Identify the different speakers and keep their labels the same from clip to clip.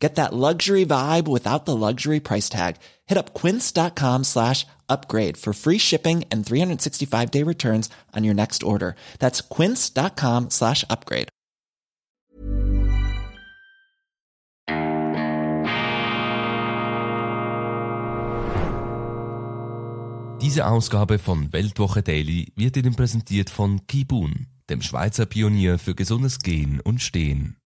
Speaker 1: Get that luxury vibe without the luxury price tag. Hit up quince.com slash upgrade for free shipping and 365 day returns on your next order. That's quince.com slash upgrade.
Speaker 2: Diese Ausgabe von Weltwoche Daily wird Ihnen präsentiert von Kibun, dem Schweizer Pionier für gesundes Gehen und Stehen.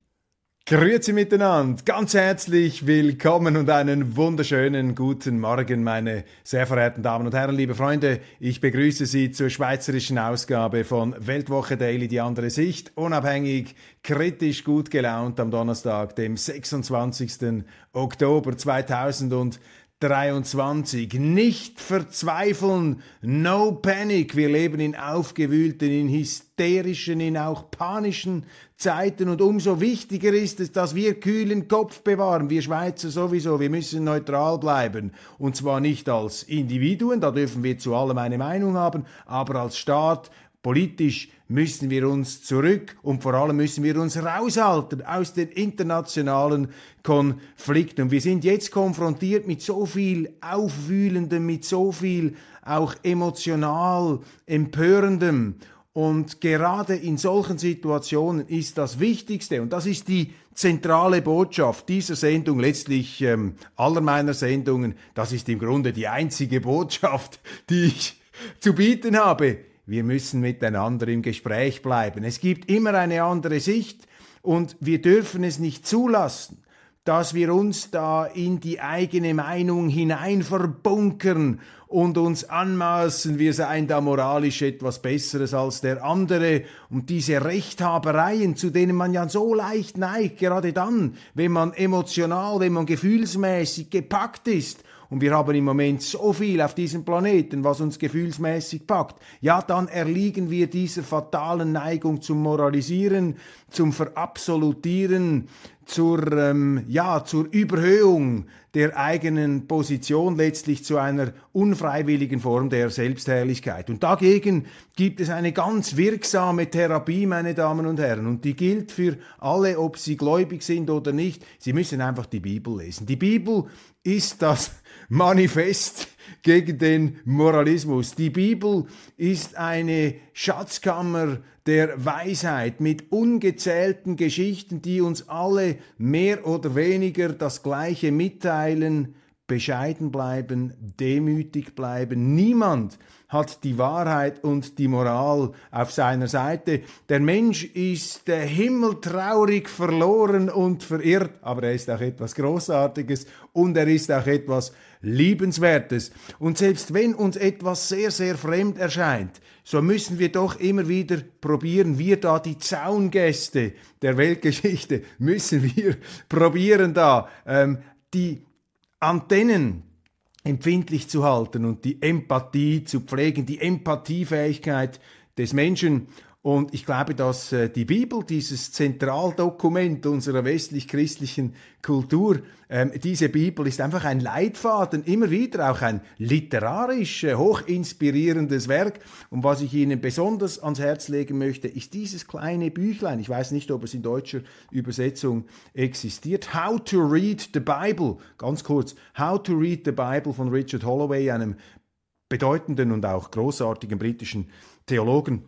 Speaker 3: Grüezi miteinander, ganz herzlich willkommen und einen wunderschönen guten Morgen, meine sehr verehrten Damen und Herren, liebe Freunde. Ich begrüße Sie zur schweizerischen Ausgabe von Weltwoche Daily, die andere Sicht, unabhängig, kritisch, gut gelaunt am Donnerstag, dem 26. Oktober 2000 23. Nicht verzweifeln, no panic. Wir leben in aufgewühlten, in hysterischen, in auch panischen Zeiten und umso wichtiger ist es, dass wir kühlen Kopf bewahren. Wir Schweizer sowieso, wir müssen neutral bleiben. Und zwar nicht als Individuen, da dürfen wir zu allem eine Meinung haben, aber als Staat, politisch müssen wir uns zurück und vor allem müssen wir uns raushalten aus den internationalen Konflikten. Und wir sind jetzt konfrontiert mit so viel Aufwühlendem, mit so viel auch emotional Empörendem. Und gerade in solchen Situationen ist das Wichtigste, und das ist die zentrale Botschaft dieser Sendung, letztlich ähm, aller meiner Sendungen, das ist im Grunde die einzige Botschaft, die ich zu bieten habe wir müssen miteinander im Gespräch bleiben. Es gibt immer eine andere Sicht und wir dürfen es nicht zulassen, dass wir uns da in die eigene Meinung hinein verbunkern und uns anmaßen, wir seien da moralisch etwas Besseres als der andere und diese Rechthabereien, zu denen man ja so leicht neigt, gerade dann, wenn man emotional, wenn man gefühlsmäßig gepackt ist und wir haben im Moment so viel auf diesem Planeten, was uns gefühlsmäßig packt, ja, dann erliegen wir dieser fatalen Neigung zum Moralisieren, zum Verabsolutieren, zur, ähm, ja, zur Überhöhung der eigenen Position, letztlich zu einer unfreiwilligen Form der Selbstherrlichkeit. Und dagegen gibt es eine ganz wirksame Therapie, meine Damen und Herren, und die gilt für alle, ob sie gläubig sind oder nicht. Sie müssen einfach die Bibel lesen. Die Bibel ist das Manifest gegen den Moralismus. Die Bibel ist eine Schatzkammer der Weisheit mit ungezählten Geschichten, die uns alle mehr oder weniger das Gleiche mitteilen, bescheiden bleiben, demütig bleiben. Niemand hat die Wahrheit und die Moral auf seiner Seite. Der Mensch ist der himmeltraurig verloren und verirrt, aber er ist auch etwas Großartiges und er ist auch etwas Liebenswertes. Und selbst wenn uns etwas sehr, sehr fremd erscheint, so müssen wir doch immer wieder probieren, wir da die Zaungäste der Weltgeschichte, müssen wir probieren da ähm, die Antennen empfindlich zu halten und die Empathie zu pflegen, die Empathiefähigkeit des Menschen. Und ich glaube, dass äh, die Bibel, dieses Zentraldokument unserer westlich-christlichen Kultur, ähm, diese Bibel ist einfach ein Leitfaden, immer wieder auch ein literarisch äh, hochinspirierendes Werk. Und was ich Ihnen besonders ans Herz legen möchte, ist dieses kleine Büchlein. Ich weiß nicht, ob es in deutscher Übersetzung existiert. How to Read the Bible. Ganz kurz. How to Read the Bible von Richard Holloway, einem bedeutenden und auch großartigen britischen Theologen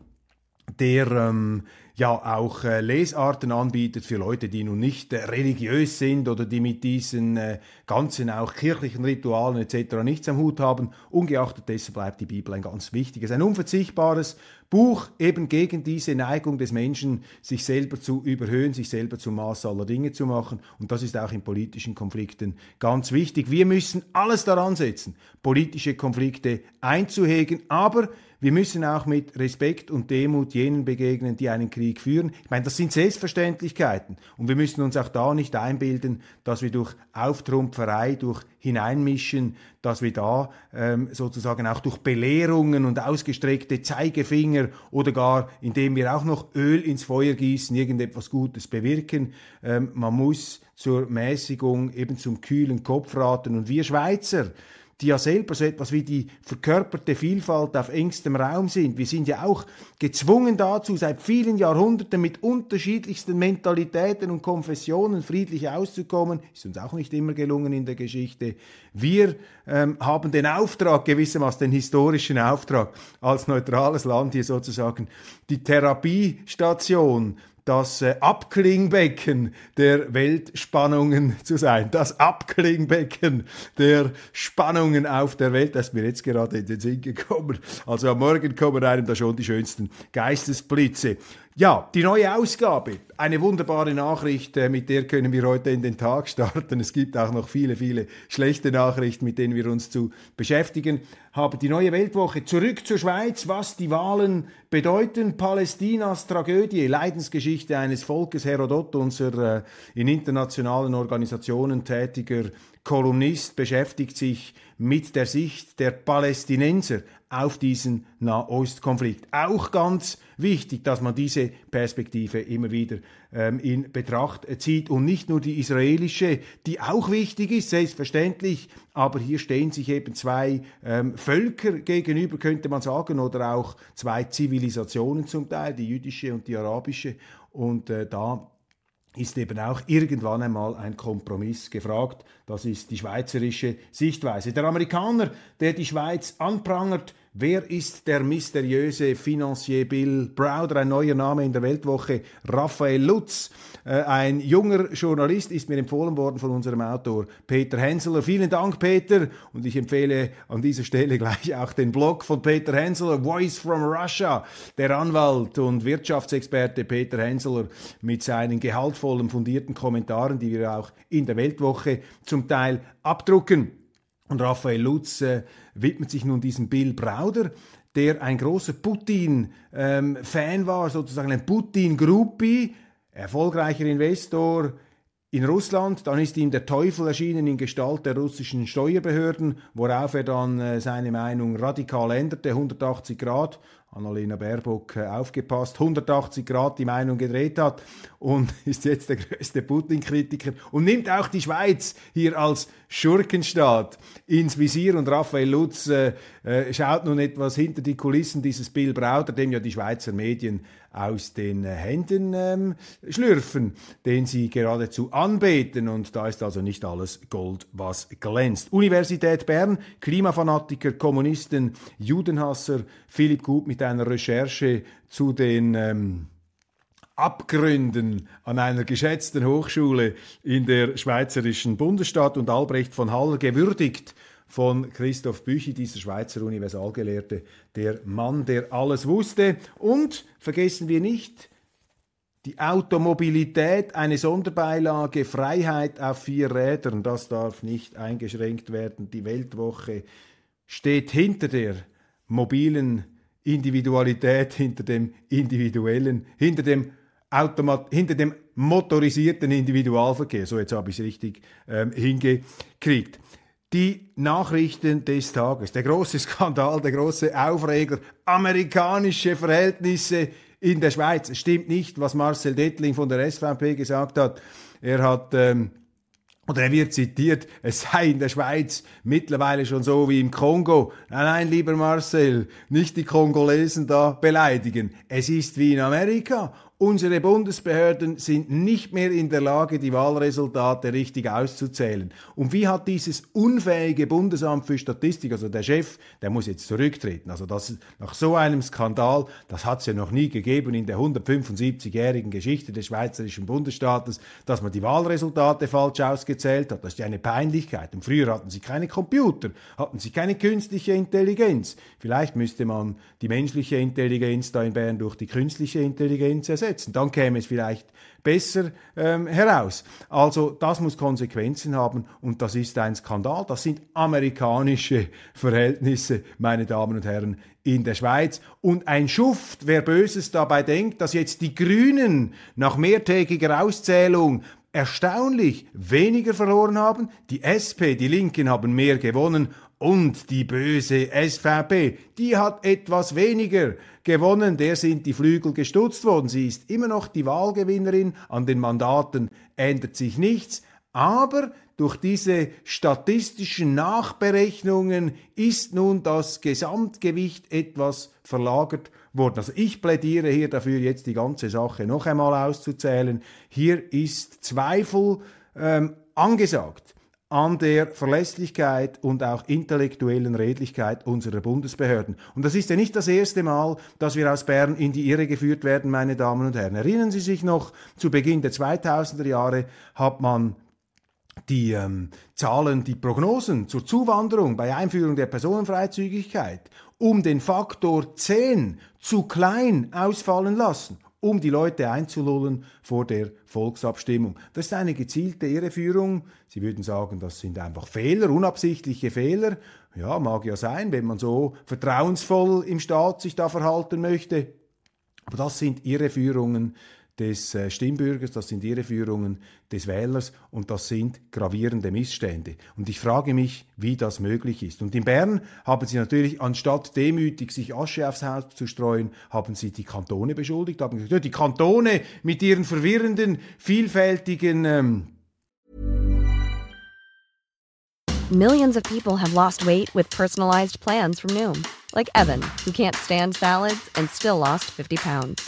Speaker 3: der ähm, ja auch äh, Lesarten anbietet für Leute, die nun nicht äh, religiös sind oder die mit diesen äh, ganzen auch kirchlichen Ritualen etc. nichts am Hut haben. Ungeachtet dessen bleibt die Bibel ein ganz wichtiges, ein unverzichtbares Buch eben gegen diese Neigung des Menschen, sich selber zu überhöhen, sich selber zum Maß aller Dinge zu machen. Und das ist auch in politischen Konflikten ganz wichtig. Wir müssen alles daran setzen, politische Konflikte einzuhegen, aber wir müssen auch mit Respekt und Demut jenen begegnen, die einen Krieg Krieg führen. Ich meine, das sind Selbstverständlichkeiten. Und wir müssen uns auch da nicht einbilden, dass wir durch Auftrumpferei, durch Hineinmischen, dass wir da ähm, sozusagen auch durch Belehrungen und ausgestreckte Zeigefinger oder gar indem wir auch noch Öl ins Feuer gießen, irgendetwas Gutes bewirken. Ähm, man muss zur Mäßigung eben zum kühlen Kopf raten. Und wir Schweizer, die ja selber so etwas wie die verkörperte Vielfalt auf engstem Raum sind. Wir sind ja auch gezwungen dazu, seit vielen Jahrhunderten mit unterschiedlichsten Mentalitäten und Konfessionen friedlich auszukommen. Ist uns auch nicht immer gelungen in der Geschichte. Wir ähm, haben den Auftrag, gewissermaßen den historischen Auftrag, als neutrales Land hier sozusagen die Therapiestation das äh, Abklingbecken der Weltspannungen zu sein. Das Abklingbecken der Spannungen auf der Welt, das ist mir jetzt gerade in den Sinn gekommen. Also am Morgen kommen einem da schon die schönsten Geistesblitze. Ja, die neue Ausgabe. Eine wunderbare Nachricht, äh, mit der können wir heute in den Tag starten. Es gibt auch noch viele, viele schlechte Nachrichten, mit denen wir uns zu beschäftigen haben. Die neue Weltwoche zurück zur Schweiz, was die Wahlen bedeuten. Palästinas Tragödie, Leidensgeschichte eines Volkes. Herodot, unser äh, in internationalen Organisationen tätiger Kolumnist, beschäftigt sich mit der Sicht der Palästinenser auf diesen Nahostkonflikt. Auch ganz wichtig, dass man diese Perspektive immer wieder ähm, in Betracht zieht und nicht nur die israelische, die auch wichtig ist, selbstverständlich, aber hier stehen sich eben zwei ähm, Völker gegenüber, könnte man sagen, oder auch zwei Zivilisationen zum Teil, die jüdische und die arabische. Und äh, da ist eben auch irgendwann einmal ein Kompromiss gefragt. Das ist die schweizerische Sichtweise. Der Amerikaner, der die Schweiz anprangert, Wer ist der mysteriöse Financier Bill Browder? Ein neuer Name in der Weltwoche. Raphael Lutz, äh, ein junger Journalist, ist mir empfohlen worden von unserem Autor Peter Henseler. Vielen Dank, Peter. Und ich empfehle an dieser Stelle gleich auch den Blog von Peter Henseler, Voice from Russia. Der Anwalt und Wirtschaftsexperte Peter Henseler mit seinen gehaltvollen, fundierten Kommentaren, die wir auch in der Weltwoche zum Teil abdrucken. Und Raphael Lutz äh, widmet sich nun diesem Bill Brauder, der ein großer Putin-Fan ähm, war, sozusagen ein Putin-Groupie, erfolgreicher Investor in Russland. Dann ist ihm der Teufel erschienen in Gestalt der russischen Steuerbehörden, worauf er dann äh, seine Meinung radikal änderte, 180 Grad. Annalena Baerbock äh, aufgepasst, 180 Grad die Meinung gedreht hat und ist jetzt der größte Putin-Kritiker und nimmt auch die Schweiz hier als Schurkenstaat ins Visier. Und Raphael Lutz äh, äh, schaut nun etwas hinter die Kulissen dieses Bill Brauder, dem ja die Schweizer Medien aus den Händen ähm, schlürfen, den sie geradezu anbeten. Und da ist also nicht alles Gold, was glänzt. Universität Bern, Klimafanatiker, Kommunisten, Judenhasser, Philipp Gut mit einer Recherche zu den ähm, Abgründen an einer geschätzten Hochschule in der schweizerischen Bundesstadt und Albrecht von Haller gewürdigt von Christoph Büchi, dieser Schweizer Universalgelehrte, der Mann, der alles wusste. Und vergessen wir nicht, die Automobilität, eine Sonderbeilage, Freiheit auf vier Rädern, das darf nicht eingeschränkt werden. Die Weltwoche steht hinter der mobilen Individualität, hinter dem individuellen, hinter dem Automat hinter dem motorisierten Individualverkehr. So, jetzt habe ich es richtig ähm, hingekriegt die Nachrichten des Tages. Der große Skandal, der große Aufreger, amerikanische Verhältnisse in der Schweiz. Es stimmt nicht, was Marcel Dettling von der SVP gesagt hat. Er hat ähm, oder er wird zitiert, es sei in der Schweiz mittlerweile schon so wie im Kongo. Nein, nein, lieber Marcel, nicht die Kongolesen da beleidigen. Es ist wie in Amerika. Unsere Bundesbehörden sind nicht mehr in der Lage, die Wahlresultate richtig auszuzählen. Und wie hat dieses unfähige Bundesamt für Statistik, also der Chef, der muss jetzt zurücktreten. Also das, nach so einem Skandal, das hat es ja noch nie gegeben in der 175-jährigen Geschichte des schweizerischen Bundesstaates, dass man die Wahlresultate falsch ausgezählt hat. Das ist ja eine Peinlichkeit. Und früher hatten sie keine Computer, hatten sie keine künstliche Intelligenz. Vielleicht müsste man die menschliche Intelligenz da in Bern durch die künstliche Intelligenz ersetzen setzen. Dann käme es vielleicht besser ähm, heraus. Also das muss Konsequenzen haben und das ist ein Skandal. Das sind amerikanische Verhältnisse, meine Damen und Herren, in der Schweiz. Und ein Schuft, wer Böses dabei denkt, dass jetzt die Grünen nach mehrtägiger Auszählung erstaunlich weniger verloren haben. Die SP, die Linken haben mehr gewonnen und die böse SVP, die hat etwas weniger gewonnen. Der sind die Flügel gestutzt worden. Sie ist immer noch die Wahlgewinnerin. An den Mandaten ändert sich nichts. Aber durch diese statistischen Nachberechnungen ist nun das Gesamtgewicht etwas verlagert worden. Also ich plädiere hier dafür, jetzt die ganze Sache noch einmal auszuzählen. Hier ist Zweifel ähm, angesagt an der Verlässlichkeit und auch intellektuellen Redlichkeit unserer Bundesbehörden. Und das ist ja nicht das erste Mal, dass wir aus Bern in die Irre geführt werden, meine Damen und Herren. Erinnern Sie sich noch, zu Beginn der 2000er Jahre hat man die ähm, Zahlen, die Prognosen zur Zuwanderung bei Einführung der Personenfreizügigkeit um den Faktor 10 zu klein ausfallen lassen um die Leute einzulullen vor der Volksabstimmung. Das ist eine gezielte Irreführung. Sie würden sagen, das sind einfach Fehler, unabsichtliche Fehler. Ja, mag ja sein, wenn man so vertrauensvoll im Staat sich da verhalten möchte. Aber das sind Irreführungen, des äh, Stimmbürgers, das sind Irreführungen des Wählers und das sind gravierende Missstände. Und ich frage mich, wie das möglich ist. Und in Bern haben sie natürlich, anstatt demütig sich Asche aufs Haus zu streuen, haben sie die Kantone beschuldigt, haben gesagt, ja, die Kantone mit ihren verwirrenden, vielfältigen ähm
Speaker 4: Millions of people have lost weight with personalized plans from Noom, like Evan, who can't stand salads and still lost 50 pounds.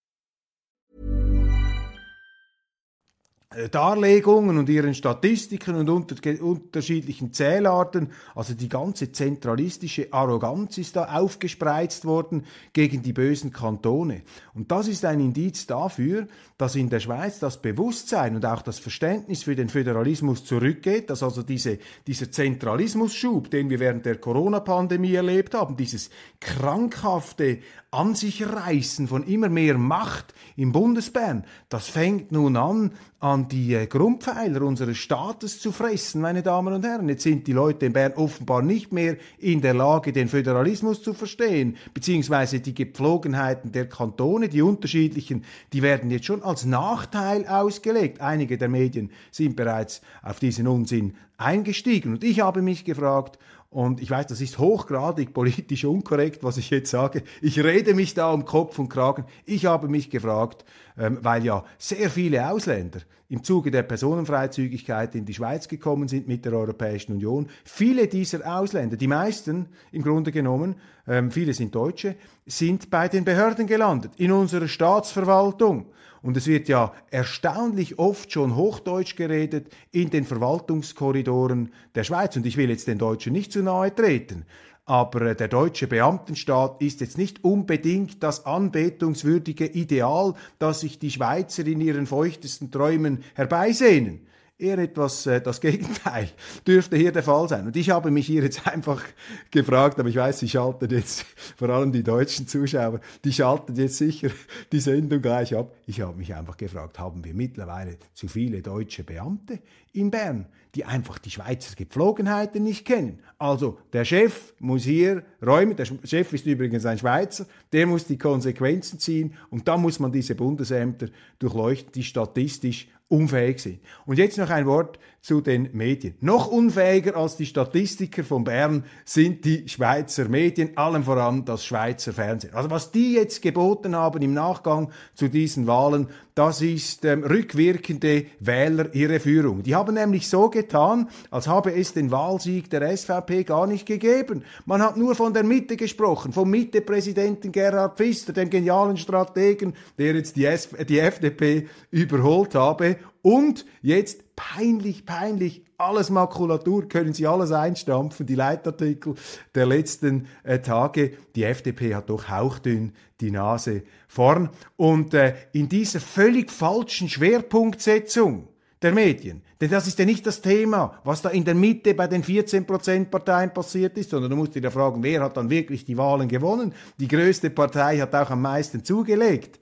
Speaker 3: Darlegungen und ihren Statistiken und unter, unterschiedlichen Zählarten. Also die ganze zentralistische Arroganz ist da aufgespreizt worden gegen die bösen Kantone. Und das ist ein Indiz dafür, dass in der Schweiz das Bewusstsein und auch das Verständnis für den Föderalismus zurückgeht, dass also diese, dieser Zentralismusschub, den wir während der Corona-Pandemie erlebt haben, dieses krankhafte an sich reißen von immer mehr Macht im Bundesbern, das fängt nun an, an die äh, Grundpfeiler unseres Staates zu fressen, meine Damen und Herren. Jetzt sind die Leute in Bern offenbar nicht mehr in der Lage, den Föderalismus zu verstehen, beziehungsweise die Gepflogenheiten der Kantone, die unterschiedlichen, die werden jetzt schon als Nachteil ausgelegt. Einige der Medien sind bereits auf diesen Unsinn eingestiegen. Und ich habe mich gefragt, und ich weiß, das ist hochgradig politisch unkorrekt, was ich jetzt sage. Ich rede mich da um Kopf und Kragen. Ich habe mich gefragt, ähm, weil ja sehr viele Ausländer im Zuge der Personenfreizügigkeit in die Schweiz gekommen sind mit der Europäischen Union. Viele dieser Ausländer, die meisten im Grunde genommen, ähm, viele sind Deutsche, sind bei den Behörden gelandet, in unserer Staatsverwaltung. Und es wird ja erstaunlich oft schon Hochdeutsch geredet in den Verwaltungskorridoren der Schweiz. Und ich will jetzt den Deutschen nicht zu nahe treten. Aber äh, der deutsche Beamtenstaat ist jetzt nicht unbedingt das anbetungswürdige Ideal, das sich die Schweizer in ihren feuchtesten Träumen herbeisehnen eher etwas äh, das Gegenteil dürfte hier der Fall sein. Und ich habe mich hier jetzt einfach gefragt, aber ich weiß, Sie schalten jetzt, vor allem die deutschen Zuschauer, die schalten jetzt sicher die Sendung gleich ab. Ich habe mich einfach gefragt, haben wir mittlerweile zu viele deutsche Beamte in Bern, die einfach die Schweizer Gepflogenheiten nicht kennen? Also der Chef muss hier räumen, der Chef ist übrigens ein Schweizer, der muss die Konsequenzen ziehen und dann muss man diese Bundesämter durchleuchten, die statistisch unfähig sind. Und jetzt noch ein Wort zu den Medien. Noch unfähiger als die Statistiker von Bern sind die Schweizer Medien, allem voran das Schweizer Fernsehen. Also was die jetzt geboten haben im Nachgang zu diesen Wahlen, das ist ähm, rückwirkende Wählerirreführung. Die haben nämlich so getan, als habe es den Wahlsieg der SVP gar nicht gegeben. Man hat nur von der Mitte gesprochen, vom Mitte-Präsidenten Gerhard Pfister, dem genialen Strategen, der jetzt die, S die FDP überholt habe und jetzt peinlich, peinlich, alles Makulatur, können Sie alles einstampfen, die Leitartikel der letzten äh, Tage. Die FDP hat doch hauchdünn die Nase vorn. Und äh, in dieser völlig falschen Schwerpunktsetzung der Medien. Denn das ist ja nicht das Thema, was da in der Mitte bei den 14% Parteien passiert ist, sondern du musst dir ja fragen, wer hat dann wirklich die Wahlen gewonnen? Die größte Partei hat auch am meisten zugelegt.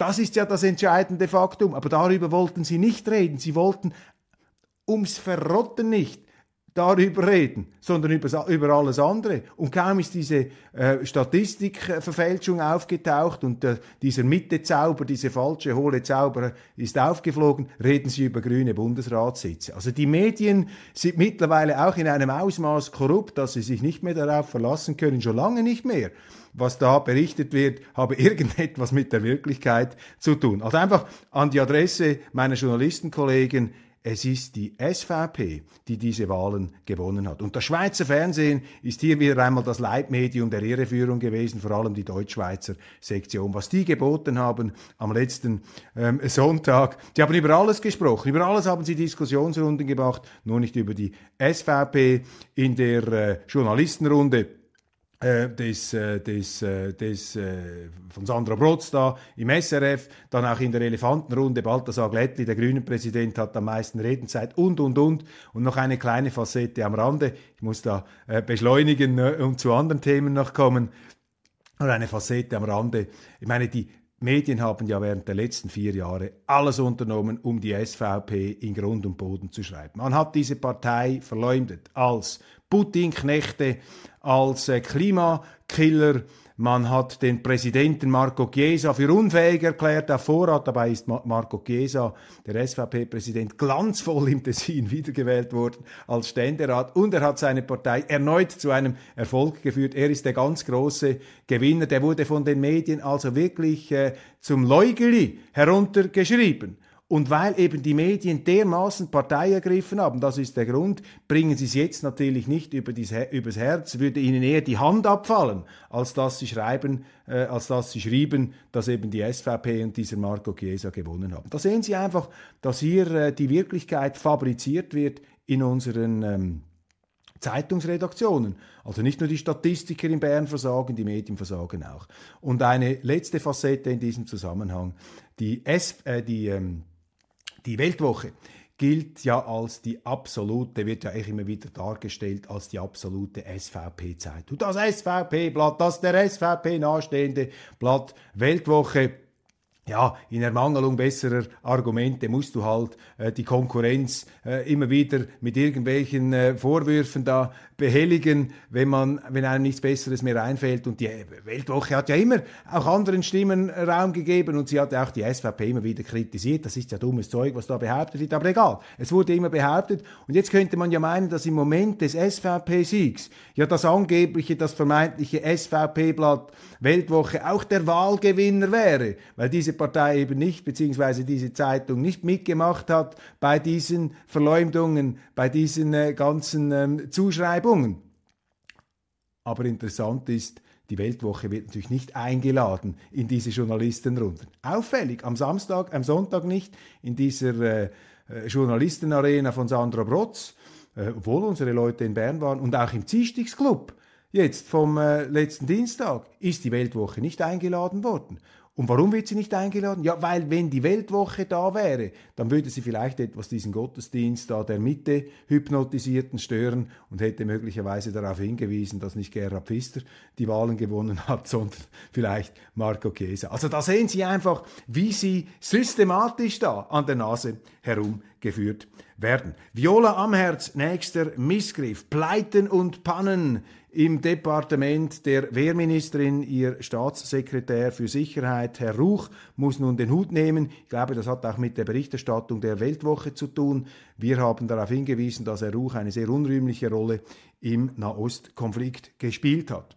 Speaker 3: Das ist ja das entscheidende Faktum. Aber darüber wollten sie nicht reden. Sie wollten ums Verrotten nicht darüber reden, sondern über, über alles andere. Und kaum ist diese äh, Statistikverfälschung aufgetaucht und äh, dieser Mitte-Zauber, diese falsche, hohle Zauber ist aufgeflogen, reden sie über grüne Bundesratssitze. Also die Medien sind mittlerweile auch in einem Ausmaß korrupt, dass sie sich nicht mehr darauf verlassen können, schon lange nicht mehr was da berichtet wird, habe irgendetwas mit der Wirklichkeit zu tun. Also einfach an die Adresse meiner Journalistenkollegen, es ist die SVP, die diese Wahlen gewonnen hat. Und das Schweizer Fernsehen ist hier wieder einmal das Leitmedium der Irreführung gewesen, vor allem die Deutschschweizer Sektion. Was die geboten haben am letzten ähm, Sonntag, die haben über alles gesprochen, über alles haben sie Diskussionsrunden gemacht, nur nicht über die SVP in der äh, Journalistenrunde des, äh, des, äh, des von Sandra Brotz da im SRF, dann auch in der Elefantenrunde Balthasar Glättli, der grünen Präsident, hat am meisten Redenzeit und, und, und. Und noch eine kleine Facette am Rande. Ich muss da beschleunigen und zu anderen Themen noch kommen. Oder eine Facette am Rande. Ich meine, die Medien haben ja während der letzten vier Jahre alles unternommen, um die SVP in Grund und Boden zu schreiben. Man hat diese Partei verleumdet als Putin-Knechte, als äh, Klimakiller. Man hat den Präsidenten Marco Chiesa für unfähig erklärt auf Vorrat. Dabei ist Marco Chiesa, der SVP-Präsident, glanzvoll im Tessin wiedergewählt worden als Ständerat. Und er hat seine Partei erneut zu einem Erfolg geführt. Er ist der ganz große Gewinner. Der wurde von den Medien also wirklich äh, zum Leugeli heruntergeschrieben. Und weil eben die Medien dermaßen Partei ergriffen haben, das ist der Grund, bringen sie es jetzt natürlich nicht über dies, übers Herz, würde ihnen eher die Hand abfallen, als dass sie schreiben, äh, als dass sie schrieben, dass eben die SVP und dieser Marco Chiesa gewonnen haben. Da sehen Sie einfach, dass hier äh, die Wirklichkeit fabriziert wird in unseren ähm, Zeitungsredaktionen. Also nicht nur die Statistiker in Bern versagen, die Medien versagen auch. Und eine letzte Facette in diesem Zusammenhang, die, S, äh, die ähm, die Weltwoche gilt ja als die absolute, wird ja eigentlich immer wieder dargestellt als die absolute SVP-Zeit. Und das SVP-Blatt, das der SVP nahestehende Blatt Weltwoche, ja, in Ermangelung besserer Argumente musst du halt äh, die Konkurrenz äh, immer wieder mit irgendwelchen äh, Vorwürfen da behelligen, wenn man, wenn einem nichts Besseres mehr einfällt. Und die Weltwoche hat ja immer auch anderen Stimmen Raum gegeben und sie hat ja auch die SVP immer wieder kritisiert. Das ist ja dummes Zeug, was da behauptet wird. Aber egal, es wurde immer behauptet. Und jetzt könnte man ja meinen, dass im Moment des SVP-Siegs ja das angebliche, das vermeintliche SVP-Blatt Weltwoche auch der Wahlgewinner wäre, weil diese Partei eben nicht, beziehungsweise diese Zeitung nicht mitgemacht hat bei diesen Verleumdungen, bei diesen äh, ganzen ähm, Zuschreibungen. Aber interessant ist, die Weltwoche wird natürlich nicht eingeladen in diese Journalistenrunden. Auffällig, am Samstag, am Sonntag nicht, in dieser äh, äh Journalistenarena von Sandra Brotz, äh, obwohl unsere Leute in Bern waren, und auch im Ziestigsclub, jetzt vom äh, letzten Dienstag, ist die Weltwoche nicht eingeladen worden. Und warum wird sie nicht eingeladen? Ja, weil wenn die Weltwoche da wäre, dann würde sie vielleicht etwas diesen Gottesdienst da der Mitte Hypnotisierten stören und hätte möglicherweise darauf hingewiesen, dass nicht Gerhard Pfister die Wahlen gewonnen hat, sondern vielleicht Marco Chiesa. Also da sehen Sie einfach, wie sie systematisch da an der Nase herumgeführt werden. Viola Amherz, nächster Missgriff, Pleiten und Pannen im Departement der Wehrministerin. Ihr Staatssekretär für Sicherheit, Herr Ruch, muss nun den Hut nehmen. Ich glaube, das hat auch mit der Berichterstattung der Weltwoche zu tun. Wir haben darauf hingewiesen, dass Herr Ruch eine sehr unrühmliche Rolle im Nahostkonflikt gespielt hat.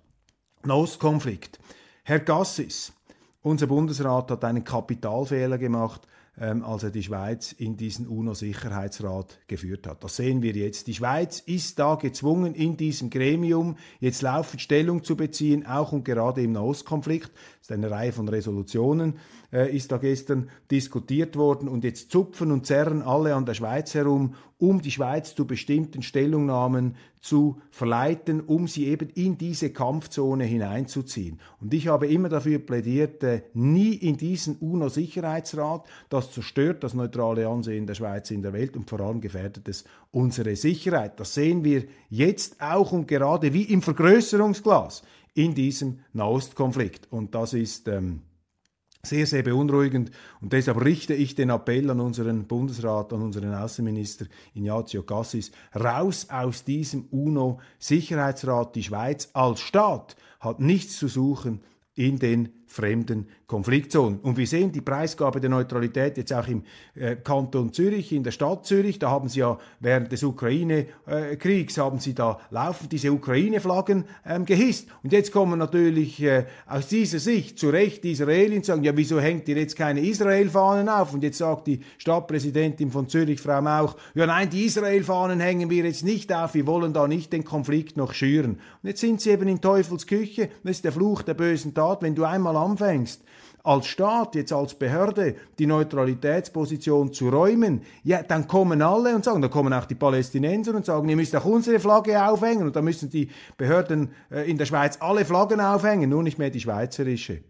Speaker 3: Nahostkonflikt. Herr Gassis, unser Bundesrat hat einen Kapitalfehler gemacht ähm, als er die Schweiz in diesen UNO-Sicherheitsrat geführt hat. Das sehen wir jetzt. Die Schweiz ist da gezwungen, in diesem Gremium jetzt laufend Stellung zu beziehen, auch und gerade im Nahostkonflikt. Das ist eine Reihe von Resolutionen, äh, ist da gestern diskutiert worden und jetzt zupfen und zerren alle an der Schweiz herum, um die Schweiz zu bestimmten Stellungnahmen zu verleiten, um sie eben in diese Kampfzone hineinzuziehen. Und ich habe immer dafür plädiert, äh, nie in diesen UNO-Sicherheitsrat, das zerstört das neutrale Ansehen der Schweiz in der Welt und vor allem gefährdet es unsere Sicherheit. Das sehen wir jetzt auch und gerade wie im Vergrößerungsglas in diesem Nahostkonflikt. Und das ist ähm, sehr, sehr beunruhigend. Und deshalb richte ich den Appell an unseren Bundesrat, an unseren Außenminister Ignazio Cassis, raus aus diesem UNO-Sicherheitsrat. Die Schweiz als Staat hat nichts zu suchen in den fremden Konfliktzonen. Und wir sehen die Preisgabe der Neutralität jetzt auch im äh, Kanton Zürich, in der Stadt Zürich. Da haben sie ja während des Ukraine-Kriegs, haben sie da laufend diese Ukraine-Flaggen ähm, gehisst. Und jetzt kommen natürlich äh, aus dieser Sicht zu Recht die Israelis und sagen, ja, wieso hängt ihr jetzt keine Israel-Fahnen auf? Und jetzt sagt die Stadtpräsidentin von Zürich, Frau Mauch, ja nein, die Israel-Fahnen hängen wir jetzt nicht auf, wir wollen da nicht den Konflikt noch schüren. Und jetzt sind sie eben in Teufels Küche, das ist der Fluch der bösen Tat, wenn du einmal anfängst, als Staat, jetzt als Behörde, die Neutralitätsposition zu räumen, ja, dann kommen alle und sagen, da kommen auch die Palästinenser und sagen, ihr müsst auch unsere Flagge aufhängen und da müssen die Behörden äh, in der Schweiz alle Flaggen aufhängen, nur nicht mehr die schweizerische.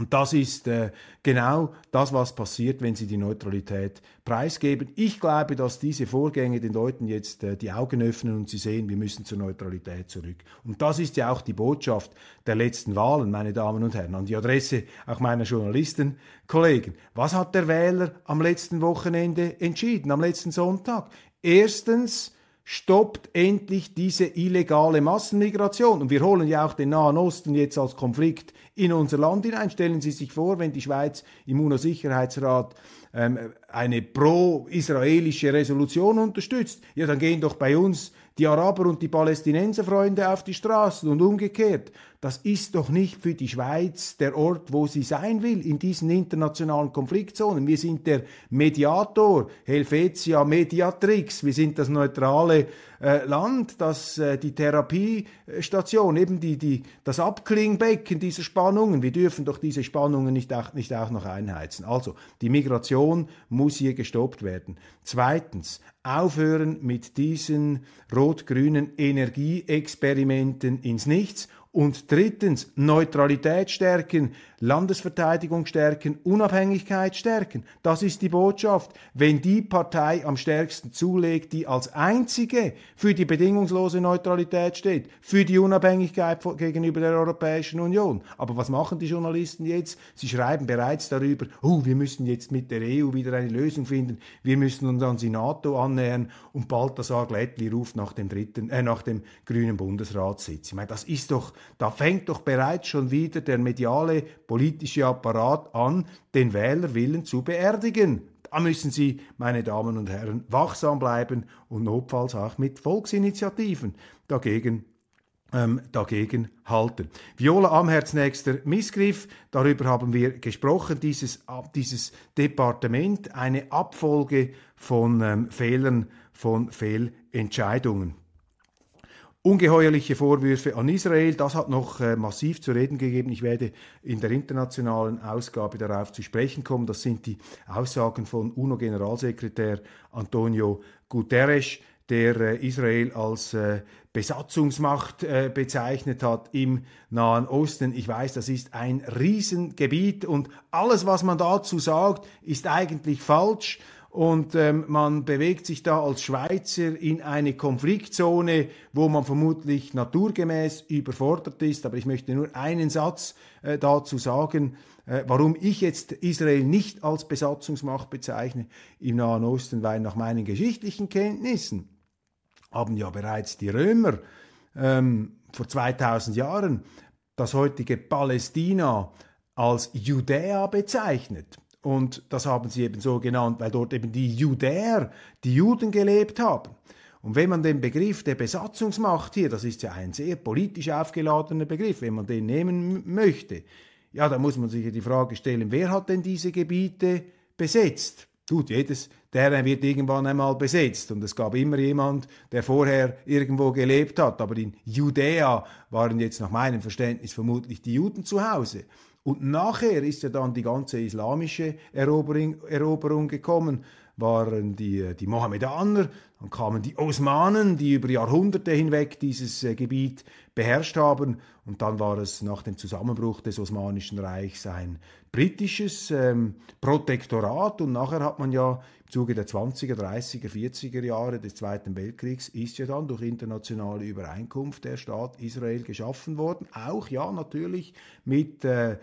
Speaker 3: Und das ist äh, genau das, was passiert, wenn sie die Neutralität preisgeben. Ich glaube, dass diese Vorgänge den Leuten jetzt äh, die Augen öffnen und sie sehen, wir müssen zur Neutralität zurück. Und das ist ja auch die Botschaft der letzten Wahlen, meine Damen und Herren, an die Adresse auch meiner Journalistenkollegen. Was hat der Wähler am letzten Wochenende entschieden, am letzten Sonntag? Erstens, stoppt endlich diese illegale Massenmigration. Und wir holen ja auch den Nahen Osten jetzt als Konflikt in unser Land hinein. Stellen Sie sich vor, wenn die Schweiz im UNO-Sicherheitsrat ähm, eine pro-israelische Resolution unterstützt, ja, dann gehen doch bei uns die Araber und die Palästinenserfreunde auf die Straßen und umgekehrt. Das ist doch nicht für die Schweiz der Ort, wo sie sein will, in diesen internationalen Konfliktzonen. Wir sind der Mediator, Helvetia Mediatrix, wir sind das neutrale äh, Land, das, äh, die Therapiestation, eben die, die, das Abklingbecken dieser Spannungen. Wir dürfen doch diese Spannungen nicht auch, nicht auch noch einheizen. Also, die Migration muss hier gestoppt werden. Zweitens, aufhören mit diesen rot-grünen Energieexperimenten ins Nichts und drittens, Neutralität stärken, Landesverteidigung stärken, Unabhängigkeit stärken. Das ist die Botschaft. Wenn die Partei am stärksten zulegt, die als einzige für die bedingungslose Neutralität steht, für die Unabhängigkeit gegenüber der Europäischen Union. Aber was machen die Journalisten jetzt? Sie schreiben bereits darüber, oh, wir müssen jetzt mit der EU wieder eine Lösung finden, wir müssen uns an die NATO annähern und Balthasar Glättli ruft nach dem dritten, äh, nach dem grünen Bundesratssitz. Ich meine, das ist doch, da fängt doch bereits schon wieder der mediale politische Apparat an, den Wählerwillen zu beerdigen. Da müssen Sie, meine Damen und Herren, wachsam bleiben und notfalls auch mit Volksinitiativen dagegen ähm, dagegen halten. Viola Amherz nächster Missgriff, darüber haben wir gesprochen, dieses, dieses Departement, eine Abfolge von ähm, Fehlern, von Fehlentscheidungen. Ungeheuerliche Vorwürfe an Israel, das hat noch äh, massiv zu reden gegeben. Ich werde in der internationalen Ausgabe darauf zu sprechen kommen. Das sind die Aussagen von UNO-Generalsekretär Antonio Guterres, der äh, Israel als äh, Besatzungsmacht bezeichnet hat im Nahen Osten. Ich weiß, das ist ein Riesengebiet und alles, was man dazu sagt, ist eigentlich falsch und ähm, man bewegt sich da als Schweizer in eine Konfliktzone, wo man vermutlich naturgemäß überfordert ist. Aber ich möchte nur einen Satz äh, dazu sagen, äh, warum ich jetzt Israel nicht als Besatzungsmacht bezeichne im Nahen Osten, weil nach meinen geschichtlichen Kenntnissen haben ja bereits die Römer ähm, vor 2000 Jahren das heutige Palästina als Judäa bezeichnet. Und das haben sie eben so genannt, weil dort eben die Judäer, die Juden gelebt haben. Und wenn man den Begriff der Besatzungsmacht hier, das ist ja ein sehr politisch aufgeladener Begriff, wenn man den nehmen möchte, ja, da muss man sich die Frage stellen, wer hat denn diese Gebiete besetzt? Gut, jedes Terrain wird irgendwann einmal besetzt und es gab immer jemand, der vorher irgendwo gelebt hat. Aber in Judäa waren jetzt nach meinem Verständnis vermutlich die Juden zu Hause. Und nachher ist ja dann die ganze islamische Eroberung, Eroberung gekommen, waren die, die Mohammedaner, dann kamen die Osmanen, die über Jahrhunderte hinweg dieses äh, Gebiet beherrscht haben. Und dann war es nach dem Zusammenbruch des Osmanischen Reichs ein britisches ähm, Protektorat. Und nachher hat man ja Zuge der 20er, 30er, 40er Jahre des Zweiten Weltkriegs ist ja dann durch internationale Übereinkunft der Staat Israel geschaffen worden. Auch ja natürlich mit äh, äh,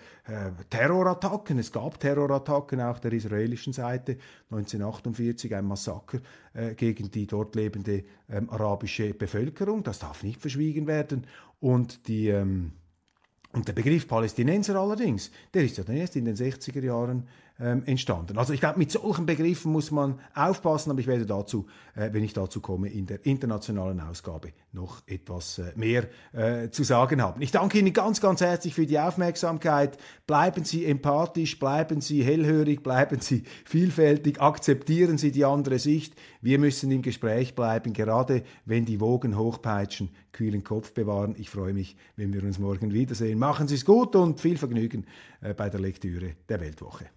Speaker 3: Terrorattacken. Es gab Terrorattacken auch der israelischen Seite. 1948 ein Massaker äh, gegen die dort lebende ähm, arabische Bevölkerung. Das darf nicht verschwiegen werden. Und die ähm, und der Begriff Palästinenser allerdings, der ist ja dann erst in den 60er Jahren ähm, entstanden. Also ich glaube, mit solchen Begriffen muss man aufpassen, aber ich werde dazu, äh, wenn ich dazu komme, in der internationalen Ausgabe noch etwas äh, mehr äh, zu sagen haben. Ich danke Ihnen ganz, ganz herzlich für die Aufmerksamkeit. Bleiben Sie empathisch, bleiben Sie hellhörig, bleiben Sie vielfältig, akzeptieren Sie die andere Sicht. Wir müssen im Gespräch bleiben, gerade wenn die Wogen hochpeitschen, kühlen Kopf bewahren. Ich freue mich, wenn wir uns morgen wiedersehen. Machen Sie es gut und viel Vergnügen äh, bei der Lektüre der Weltwoche.